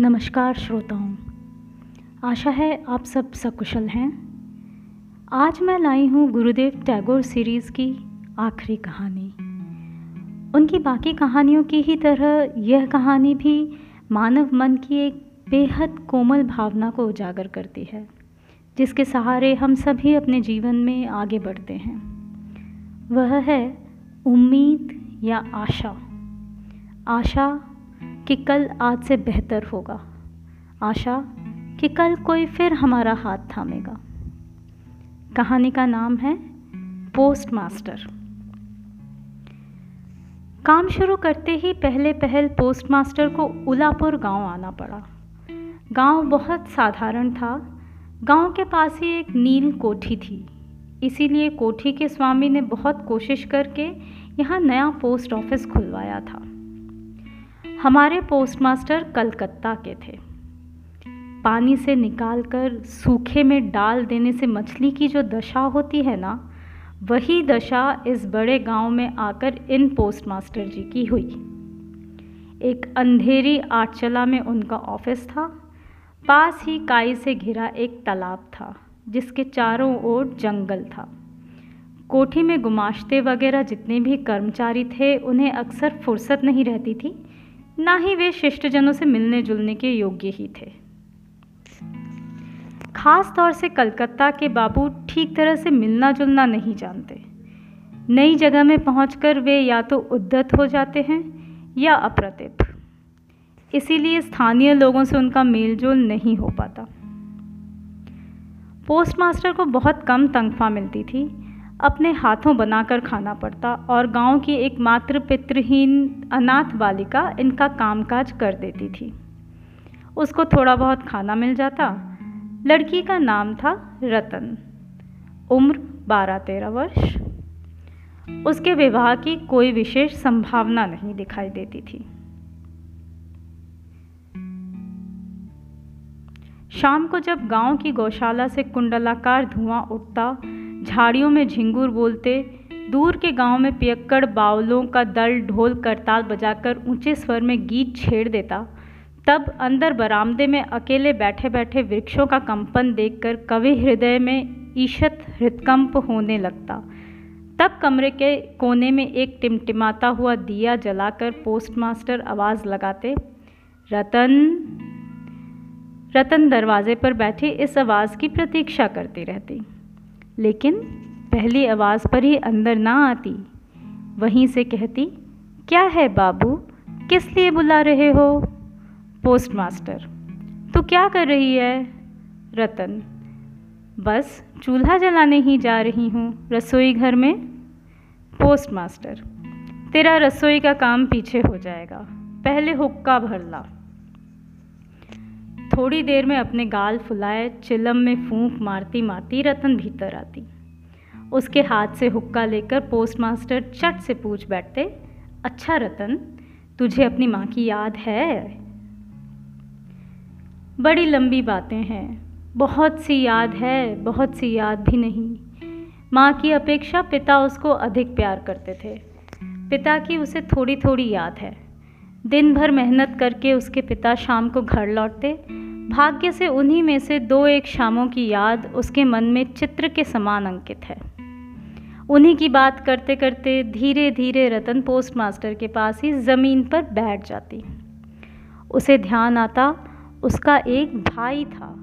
नमस्कार श्रोताओं। आशा है आप सब सकुशल हैं। आज मैं लाई हूँ गुरुदेव टैगोर सीरीज़ की आखिरी कहानी। उनकी बाकी कहानियों की ही तरह यह कहानी भी मानव मन की एक बेहद कोमल भावना को उजागर करती है, जिसके सहारे हम सभी अपने जीवन में आगे बढ़ते हैं। वह है उम्मीद या आशा। आशा कि कल आज से बेहतर होगा। आशा कि कल कोई फिर हमारा हाथ थामेगा। कहानी का नाम है पोस्ट मास्टर काम शुरू करते ही पहले पहल पोस्ट मास्टर को उलापुर गाँव आना पड़ा। गाँव बहुत साधारण था। गाँव के पास ही एक नील कोठी थी। इसीलिए कोठी के स्वामी ने बहुत कोशिश करके यहाँ नया पोस्ट ऑफ़िस खुलवाया था। हमारे पोस्टमास्टर कलकत्ता के थे। पानी से निकालकर सूखे में डाल देने से मछली की जो दशा होती है ना, वही दशा इस बड़े गाँव में आकर इन पोस्टमास्टर जी की हुई। एक अंधेरी आटचला में उनका ऑफ़िस था। पास ही काई से घिरा एक तालाब था, जिसके चारों ओर जंगल था। कोठी में गुमाश्ते वगैरह जितने भी कर्मचारी थे, उन्हें अक्सर फुर्सत नहीं रहती थी। ना ही वे शिष्टजनों से मिलने जुलने के योग्य ही थे। खास तौर से कलकत्ता के बाबू ठीक तरह से मिलना जुलना नहीं जानते। नई जगह में पहुंचकर वे या तो उद्दत हो जाते हैं या अप्रतिभ। इसीलिए स्थानीय लोगों से उनका मेलजोल नहीं हो पाता। पोस्टमास्टर को बहुत कम तनख्वाह मिलती थी अपने हाथों बनाकर खाना पड़ता और गाँव की एक एकमात्र पितृहीन अनाथ बालिका इनका कामकाज कर देती थी। उसको थोड़ा बहुत खाना मिल जाता। लड़की का नाम था रतन। उम्र बारह तेरह वर्ष। उसके विवाह की कोई विशेष संभावना नहीं दिखाई देती थी। शाम को जब गाँव की गौशाला से कुंडलाकार धुआँ उठता झाड़ियों में झिंगुर बोलते, दूर के गाँव में पियक्कड़ बावलों का दल ढोल करताल बजाकर ऊँचे स्वर में गीत छेड़ देता। तब अंदर बरामदे में अकेले बैठे बैठे वृक्षों का कंपन देखकर कवि हृदय में ईशत हृदकंप होने लगता। तब कमरे के कोने में एक टिमटिमाता हुआ दिया जलाकर पोस्टमास्टर आवाज़ लगाते, रतन रतन दरवाजे पर बैठी, इस आवाज़ की प्रतीक्षा करती रहती। लेकिन पहली आवाज़ पर ही अंदर ना आती। वहीं से कहती, क्या है बाबू? किस लिए बुला रहे हो? पोस्टमास्टर। तो क्या कर रही है? रतन। बस चूल्हा जलाने ही जा रही हूँ रसोई घर में। पोस्टमास्टर, तेरा रसोई का काम पीछे हो जाएगा। पहले हुक्का भर ला। थोड़ी देर में अपने गाल फुलाए, चिलम में फूंक मारती मारती रतन भीतर आती। उसके हाथ से हुक्का लेकर पोस्टमास्टर चट से पूछ बैठते अच्छा रतन, तुझे अपनी माँ की याद है? बड़ी लंबी बातें हैं। बहुत सी याद है, बहुत सी याद भी नहीं। माँ की अपेक्षा पिता उसको अधिक प्यार करते थे। पिता की उसे थोड़ी थोड़ी याद है। दिन भर मेहनत करके उसके पिता शाम को घर लौटते भाग्य से उन्हीं में से दो एक शामों की याद उसके मन में चित्र के समान अंकित है। उन्हीं की बात करते करते धीरे धीरे रतन पोस्ट मास्टर के पास ही ज़मीन पर बैठ जाती। उसे ध्यान आता उसका एक भाई था।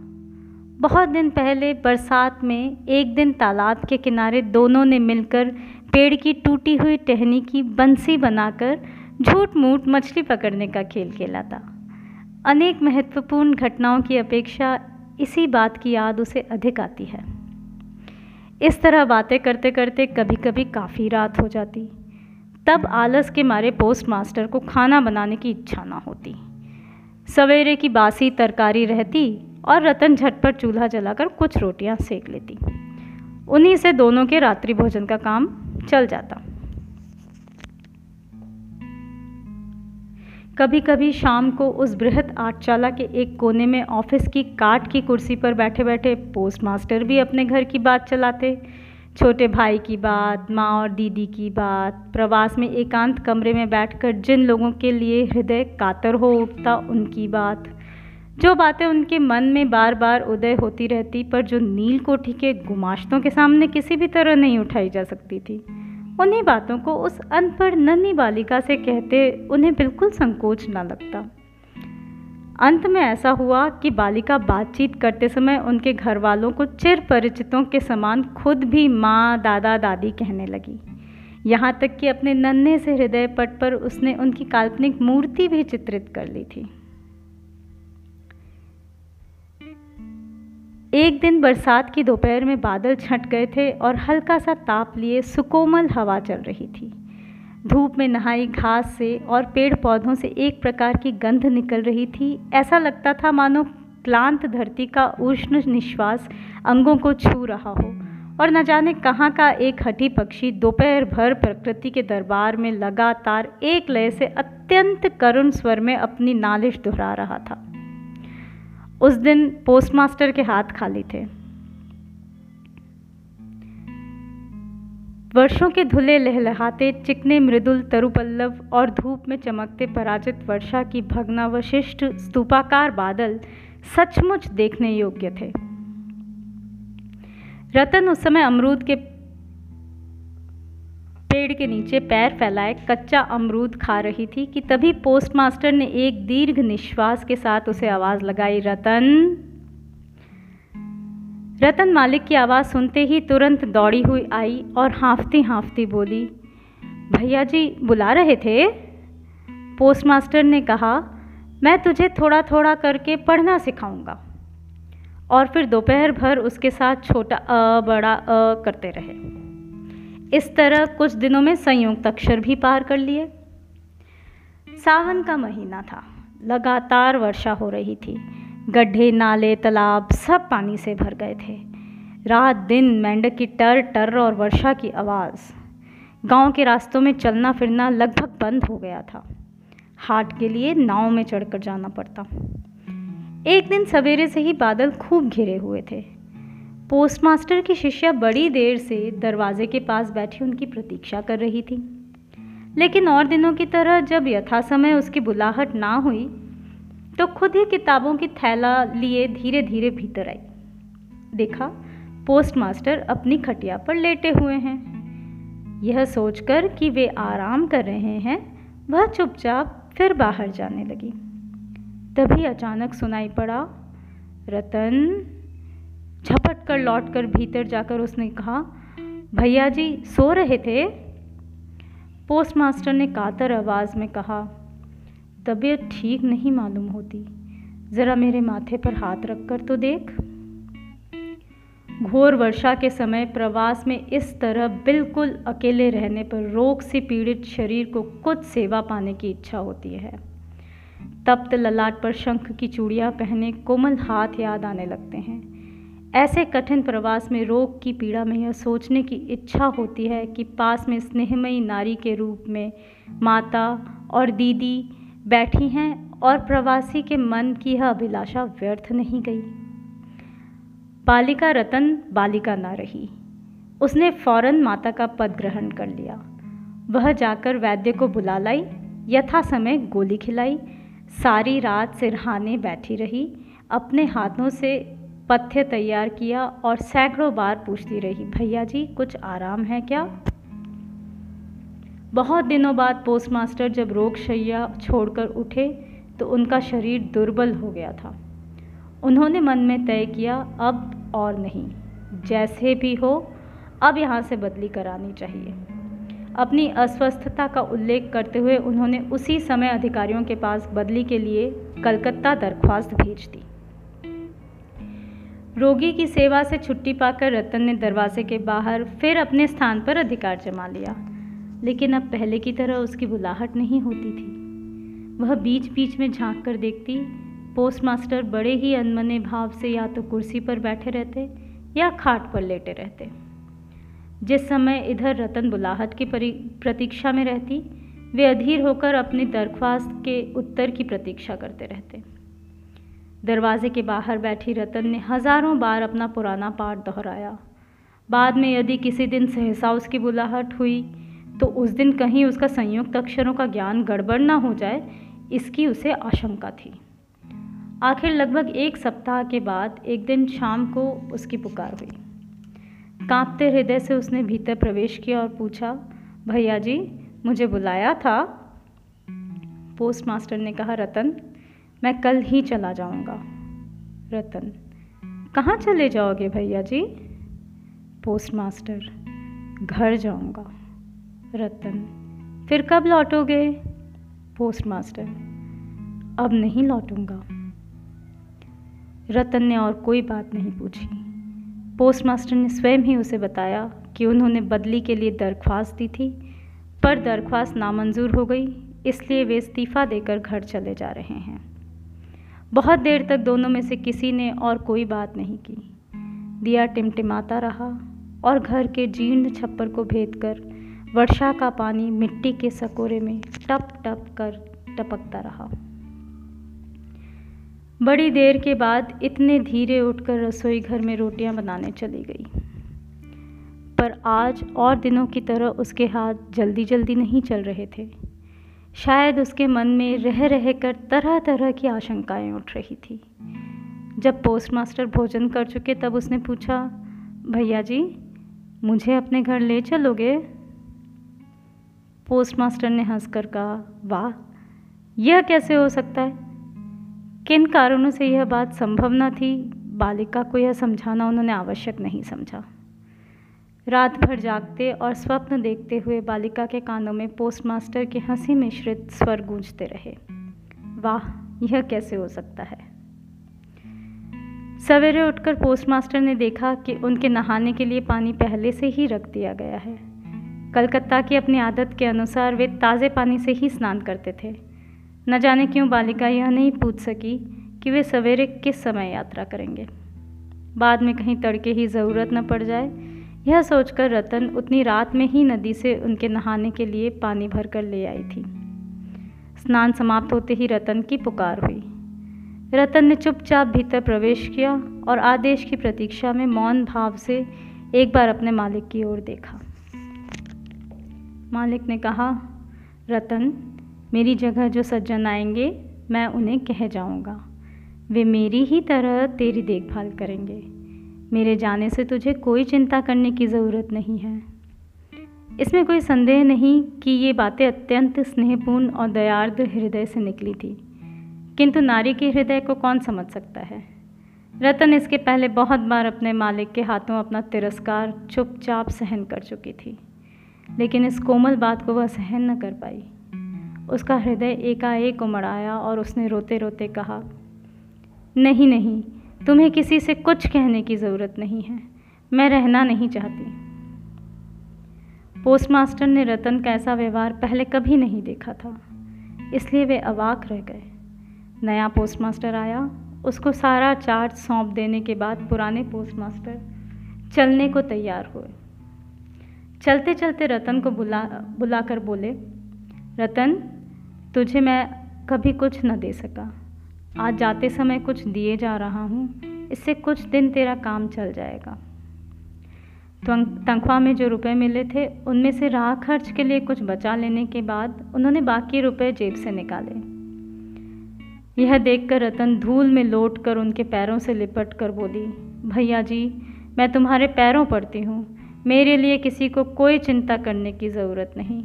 बहुत दिन पहले बरसात में एक दिन तालाब के किनारे दोनों ने मिलकर पेड़ की टूटी हुई टहनी की बंसी बनाकर झूठ मूठ मछली पकड़ने का खेल खेला था। अनेक महत्वपूर्ण घटनाओं की अपेक्षा इसी बात की याद उसे अधिक आती है। इस तरह बातें करते करते कभी कभी काफ़ी रात हो जाती। तब आलस के मारे पोस्ट मास्टर को खाना बनाने की इच्छा ना होती। सवेरे की बासी तरकारी रहती और रतन झटपट चूल्हा जलाकर कुछ रोटियाँ सेक लेती। उन्हीं से दोनों के रात्रि भोजन का काम चल जाता। कभी कभी शाम को उस बृहद आठचाला के एक कोने में ऑफ़िस की काट की कुर्सी पर बैठे बैठे पोस्ट मास्टर भी अपने घर की बात चलाते। छोटे भाई की बात, माँ और दीदी की बात, प्रवास में एकांत कमरे में बैठकर जिन लोगों के लिए हृदय कातर हो उठता उनकी बात। जो बातें उनके मन में बार बार उदय होती रहती, पर जो नील कोठी के गुमाश्तों के सामने किसी भी तरह नहीं उठाई जा सकती थी। उन्हीं बातों को उस अनपढ़ नन्ही बालिका से कहते उन्हें बिल्कुल संकोच न लगता। अंत में ऐसा हुआ कि बालिका बातचीत करते समय उनके घर वालों को चिर परिचितों के समान खुद भी माँ, दादा, दादी कहने लगी। यहाँ तक कि अपने नन्हे से हृदय पट पर उसने उनकी काल्पनिक मूर्ति भी चित्रित कर ली थी। एक दिन बरसात की दोपहर में बादल छट गए थे और हल्का सा ताप लिए सुकोमल हवा चल रही थी। धूप में नहाई घास से और पेड़ पौधों से एक प्रकार की गंध निकल रही थी। ऐसा लगता था मानो क्लांत धरती का उष्ण निश्वास अंगों को छू रहा हो। और न जाने कहाँ का एक हठी पक्षी दोपहर भर प्रकृति के दरबार में लगातार एक लय से अत्यंत करुण स्वर में अपनी नालिश दोहरा रहा था। उस दिन पोस्टमास्टर के हाथ खाली थे। वर्षों के धुले लहलहाते, चिकने मृदुल तरुपल्लव और धूप में चमकते पराजित वर्षा की भग्नावशिष्ट, स्तूपाकार बादल सचमुच देखने योग्य थे। रतन उस समय अमरूद के पेड़ के नीचे पैर फैलाए, कच्चा अमरूद खा रही थी कि तभी पोस्टमास्टर ने एक दीर्घ निश्वास के साथ उसे आवाज़ लगाई, रतन। रतन मालिक की आवाज़ सुनते ही तुरंत दौड़ी हुई आई और हाँफती हाँफती बोली, भैया जी, बुला रहे थे? पोस्टमास्टर ने कहा, मैं तुझे थोड़ा थोड़ा करके पढ़ना सिखाऊँगा। और फिर दोपहर भर उसके साथ छोटा अ, बड़ा अ करते रहे। इस तरह कुछ दिनों में संयुक्त अक्षर भी पार कर लिए। सावन का महीना था। लगातार वर्षा हो रही थी। गड्ढे, नाले, तालाब सब पानी से भर गए थे। रात दिन मेंढक की टर टर और वर्षा की आवाज़। गाँव के रास्तों में चलना फिरना लगभग बंद हो गया था। हाट के लिए नाव में चढ़कर जाना पड़ता। एक दिन सवेरे से ही बादल खूब घिरे हुए थे। पोस्टमास्टर की शिष्या बड़ी देर से दरवाजे के पास बैठी उनकी प्रतीक्षा कर रही थी। लेकिन और दिनों की तरह जब यथा समय उसकी बुलाहट ना हुई तो खुद ही किताबों की थैला लिए धीरे धीरे भीतर आई। देखा, पोस्टमास्टर अपनी खटिया पर लेटे हुए हैं। यह सोचकर कि वे आराम कर रहे हैं, वह चुपचाप फिर बाहर जाने लगी। तभी अचानक सुनाई पड़ा, रतन कर लौट कर भीतर जाकर उसने कहा, भैया जी, सो रहे थे? पोस्टमास्टर ने कातर आवाज़ में कहा, तबीयत ठीक नहीं मालूम होती। ज़रा मेरे माथे पर हाथ रखकर तो देख। घोर वर्षा के समय प्रवास में इस तरह बिल्कुल अकेले रहने पर रोग से पीड़ित शरीर को कुछ सेवा पाने की इच्छा होती है। तप्त ललाट पर शंख की चूड़ियाँ पहने कोमल हाथ याद आने लगते हैं। ऐसे कठिन प्रवास में रोग की पीड़ा में यह सोचने की इच्छा होती है कि पास में स्नेहमयी नारी के रूप में माता और दीदी बैठी हैं और प्रवासी के मन की यह अभिलाषा व्यर्थ नहीं गई। बालिका रतन, बालिका ना रही। उसने फ़ौरन माता का पद ग्रहण कर लिया। वह जाकर वैद्य को बुला लाई, यथा समय गोली खिलाई, सारी रात सिरहाने बैठी रही, अपने हाथों से पथ्य तैयार किया और सैकड़ों बार पूछती रही, भैया जी, कुछ आराम है क्या? बहुत दिनों बाद पोस्टमास्टर जब रोग शैया छोड़कर उठे तो उनका शरीर दुर्बल हो गया था। उन्होंने मन में तय किया, अब और नहीं, जैसे भी हो, अब यहाँ से बदली करानी चाहिए। अपनी अस्वस्थता का उल्लेख करते हुए उन्होंने उसी समय अधिकारियों के पास बदली के लिए कलकत्ता दरख्वास्त भेज दी। रोगी की सेवा से छुट्टी पाकर रतन ने दरवाजे के बाहर फिर अपने स्थान पर अधिकार जमा लिया। लेकिन अब पहले की तरह उसकी बुलाहट नहीं होती थी। वह बीच बीच में झाँक कर देखती पोस्ट मास्टर बड़े ही अनमने भाव से या तो कुर्सी पर बैठे रहते या खाट पर लेटे रहते। जिस समय इधर रतन बुलाहट की प्रतीक्षा में रहती, वे अधीर होकर अपनी दरख्वास्त के उत्तर की प्रतीक्षा करते रहते। दरवाजे के बाहर बैठी रतन ने हज़ारों बार अपना पुराना पाठ दोहराया। बाद में यदि किसी दिन सहसा उसकी बुलाहट हुई तो उस दिन कहीं उसका संयुक्त अक्षरों का ज्ञान गड़बड़ ना हो जाए, इसकी उसे आशंका थी। आखिर लगभग एक सप्ताह के बाद एक दिन शाम को उसकी पुकार हुई। कांपते हृदय से उसने भीतर प्रवेश किया और पूछा, भैया जी, मुझे बुलाया था? पोस्ट मास्टर ने कहा, रतन मैं कल ही चला जाऊँगा। रतन, कहाँ चले जाओगे भैया जी? पोस्ट मास्टर घर जाऊँगा। रतन, फिर कब लौटोगे? पोस्ट मास्टर अब नहीं लौटूँगा। रतन ने और कोई बात नहीं पूछी। पोस्ट मास्टर ने स्वयं ही उसे बताया कि उन्होंने बदली के लिए दरख्वास्त दी थी, पर दरख्वास्त नामंजूर हो गई, इसलिए वे इस्तीफ़ा देकर घर चले जा रहे हैं। बहुत देर तक दोनों में से किसी ने और कोई बात नहीं की। दिया टिमटिमाता रहा और घर के जीर्ण छप्पर को भेद कर वर्षा का पानी मिट्टी के सकोरे में टप टप कर टपकता रहा। बड़ी देर के बाद इतने धीरे उठकर रसोई घर में रोटियाँ बनाने चली गई। पर आज और दिनों की तरह उसके हाथ जल्दी जल्दी नहीं चल रहे थे। शायद उसके मन में रह रह कर तरह तरह की आशंकाएँ उठ रही थी। जब पोस्ट मास्टर भोजन कर चुके तब उसने पूछा, भैया जी, मुझे अपने घर ले चलोगे? पोस्ट मास्टर ने हंसकर कहा, वाह, यह कैसे हो सकता है? किन कारणों से यह बात संभव न थी? बालिका को यह समझाना उन्होंने आवश्यक नहीं समझा। रात भर जागते और स्वप्न देखते हुए बालिका के कानों में पोस्टमास्टर के हँसी मिश्रित स्वर गूंजते रहे। वाह, यह कैसे हो सकता है? सवेरे उठकर पोस्टमास्टर ने देखा कि उनके नहाने के लिए पानी पहले से ही रख दिया गया है। कलकत्ता की अपनी आदत के अनुसार वे ताज़े पानी से ही स्नान करते थे। न जाने क्यों बालिका यह नहीं पूछ सकी कि वे सवेरे किस समय यात्रा करेंगे। बाद में कहीं तड़के ही ज़रूरत न पड़ जाए यह सोचकर रतन उतनी रात में ही नदी से उनके नहाने के लिए पानी भर कर ले आई थी। स्नान समाप्त होते ही रतन की पुकार हुई। रतन ने चुपचाप भीतर प्रवेश किया और आदेश की प्रतीक्षा में मौन भाव से एक बार अपने मालिक की ओर देखा। मालिक ने कहा, रतन, मेरी जगह जो सज्जन आएँगे, मैं उन्हें कह जाऊँगा। वे मेरी ही तरह तेरी देखभाल करेंगे। मेरे जाने से तुझे कोई चिंता करने की ज़रूरत नहीं है। इसमें कोई संदेह नहीं कि ये बातें अत्यंत स्नेहपूर्ण और दयार्द हृदय से निकली थी। किंतु नारी के हृदय को कौन समझ सकता है? रतन इसके पहले बहुत बार अपने मालिक के हाथों अपना तिरस्कार चुपचाप सहन कर चुकी थी। लेकिन इस कोमल बात को वह सहन न कर पाई। उसका हृदय एकाएक उमड़ आया और उसने रोते रोते कहा, नहीं नहीं तुम्हें किसी से कुछ कहने की ज़रूरत नहीं है। मैं रहना नहीं चाहती। पोस्टमास्टर ने रतन का ऐसा व्यवहार पहले कभी नहीं देखा था। इसलिए वे अवाक रह गए। नया पोस्टमास्टर आया। उसको सारा चार्ज सौंप देने के बाद पुराने पोस्टमास्टर चलने को तैयार हुए। चलते चलते रतन को बुला, बुलाकर बोले, रतन, तुझे मैं कभी कुछ न दे सका। आज जाते समय कुछ दिए जा रहा हूँ। इससे कुछ दिन तेरा काम चल जाएगा। तनख्वाह में जो रुपए मिले थे, उनमें से राह खर्च के लिए कुछ बचा लेने के बाद उन्होंने बाकी रुपए जेब से निकाले। यह देखकर रतन धूल में लौट कर उनके पैरों से लिपट कर बोली, भैया जी, मैं तुम्हारे पैरों पड़ती हूँ। मेरे लिए किसी को कोई चिंता करने की ज़रूरत नहीं।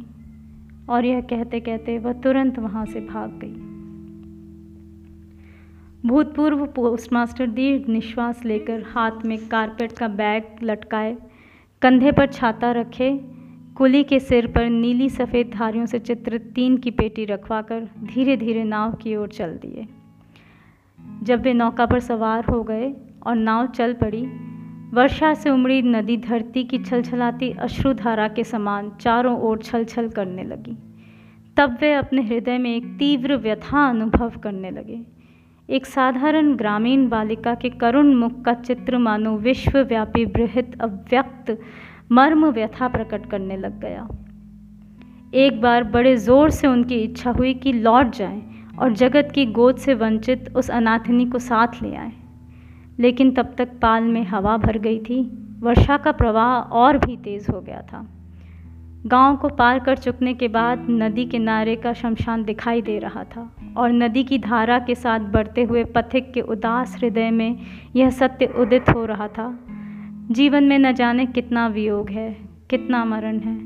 और यह कहते कहते वह तुरंत वहाँ से भाग गई। भूतपूर्व पोस्टमास्टर दीर्घ निश्वास लेकर हाथ में कारपेट का बैग लटकाए, कंधे पर छाता रखे, कुली के सिर पर नीली सफ़ेद धारियों से चित्रित तीन की पेटी रखवाकर धीरे धीरे नाव की ओर चल दिए। जब वे नौका पर सवार हो गए और नाव चल पड़ी, वर्षा से उमड़ी नदी धरती की छलछलाती अश्रुधारा के समान चारों ओर छल छल करने लगी। तब वे अपने हृदय में एक तीव्र व्यथा अनुभव करने लगे। एक साधारण ग्रामीण बालिका के करुण मुख का चित्र मानो विश्वव्यापी, बृहत, अव्यक्त, मर्म व्यथा प्रकट करने लग गया। एक बार बड़े ज़ोर से उनकी इच्छा हुई कि लौट जाएँ और जगत की गोद से वंचित उस अनाथनी को साथ ले आए। लेकिन तब तक पाल में हवा भर गई थी, वर्षा का प्रवाह और भी तेज़ हो गया था। गाँव को पार कर चुकने के बाद नदी किनारे का शमशान दिखाई दे रहा था और नदी की धारा के साथ बढ़ते हुए पथिक के उदास हृदय में यह सत्य उदित हो रहा था। जीवन में न जाने कितना वियोग है, कितना मरण है।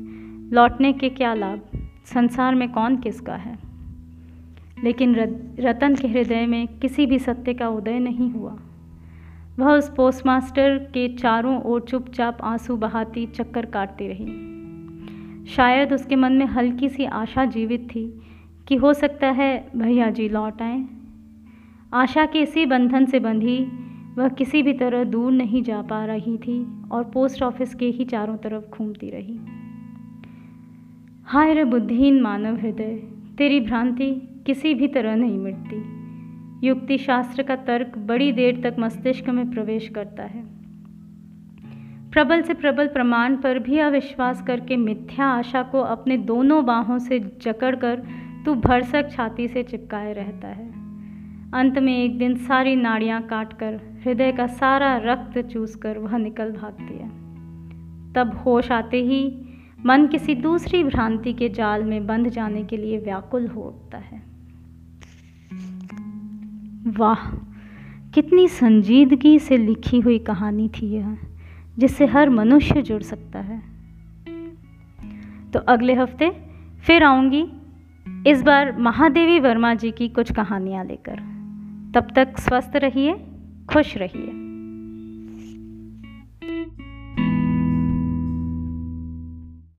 लौटने के क्या लाभ? संसार में कौन किसका है? लेकिन रतन के हृदय में किसी भी सत्य का उदय नहीं हुआ। वह उस पोस्टमास्टर के चारों ओर चुपचाप आँसू बहाती चक्कर काटती रही। शायद उसके मन में हल्की सी आशा जीवित थी कि हो सकता है भैया जी लौट आए। आशा के इसी बंधन से बंधी वह किसी भी तरह दूर नहीं जा पा रही थी और पोस्ट ऑफ़िस के ही चारों तरफ़ घूमती रही। हाय रे बुद्धिहीन मानव हृदय, तेरी भ्रांति किसी भी तरह नहीं मिटती। युक्ति शास्त्र का तर्क बड़ी देर तक मस्तिष्क में प्रवेश करता है। प्रबल से प्रबल प्रमाण पर भी अविश्वास करके मिथ्या आशा को अपने दोनों बाहों से जकड़कर तू भरसक छाती से चिपकाए रहता है। अंत में एक दिन सारी नाड़ियाँ काट कर हृदय का सारा रक्त चूस कर वह निकल भागती है तब होश आते ही मन किसी दूसरी भ्रांति के जाल में बंध जाने के लिए व्याकुल हो उठता है। वाह, कितनी संजीदगी से लिखी हुई कहानी थी यह। जिससे हर मनुष्य जुड़ सकता है। तो अगले हफ़्ते फिर आऊँगी इस बार महादेवी वर्मा जी की कुछ कहानियाँ लेकर। तब तक स्वस्थ रहिए, खुश रहिए।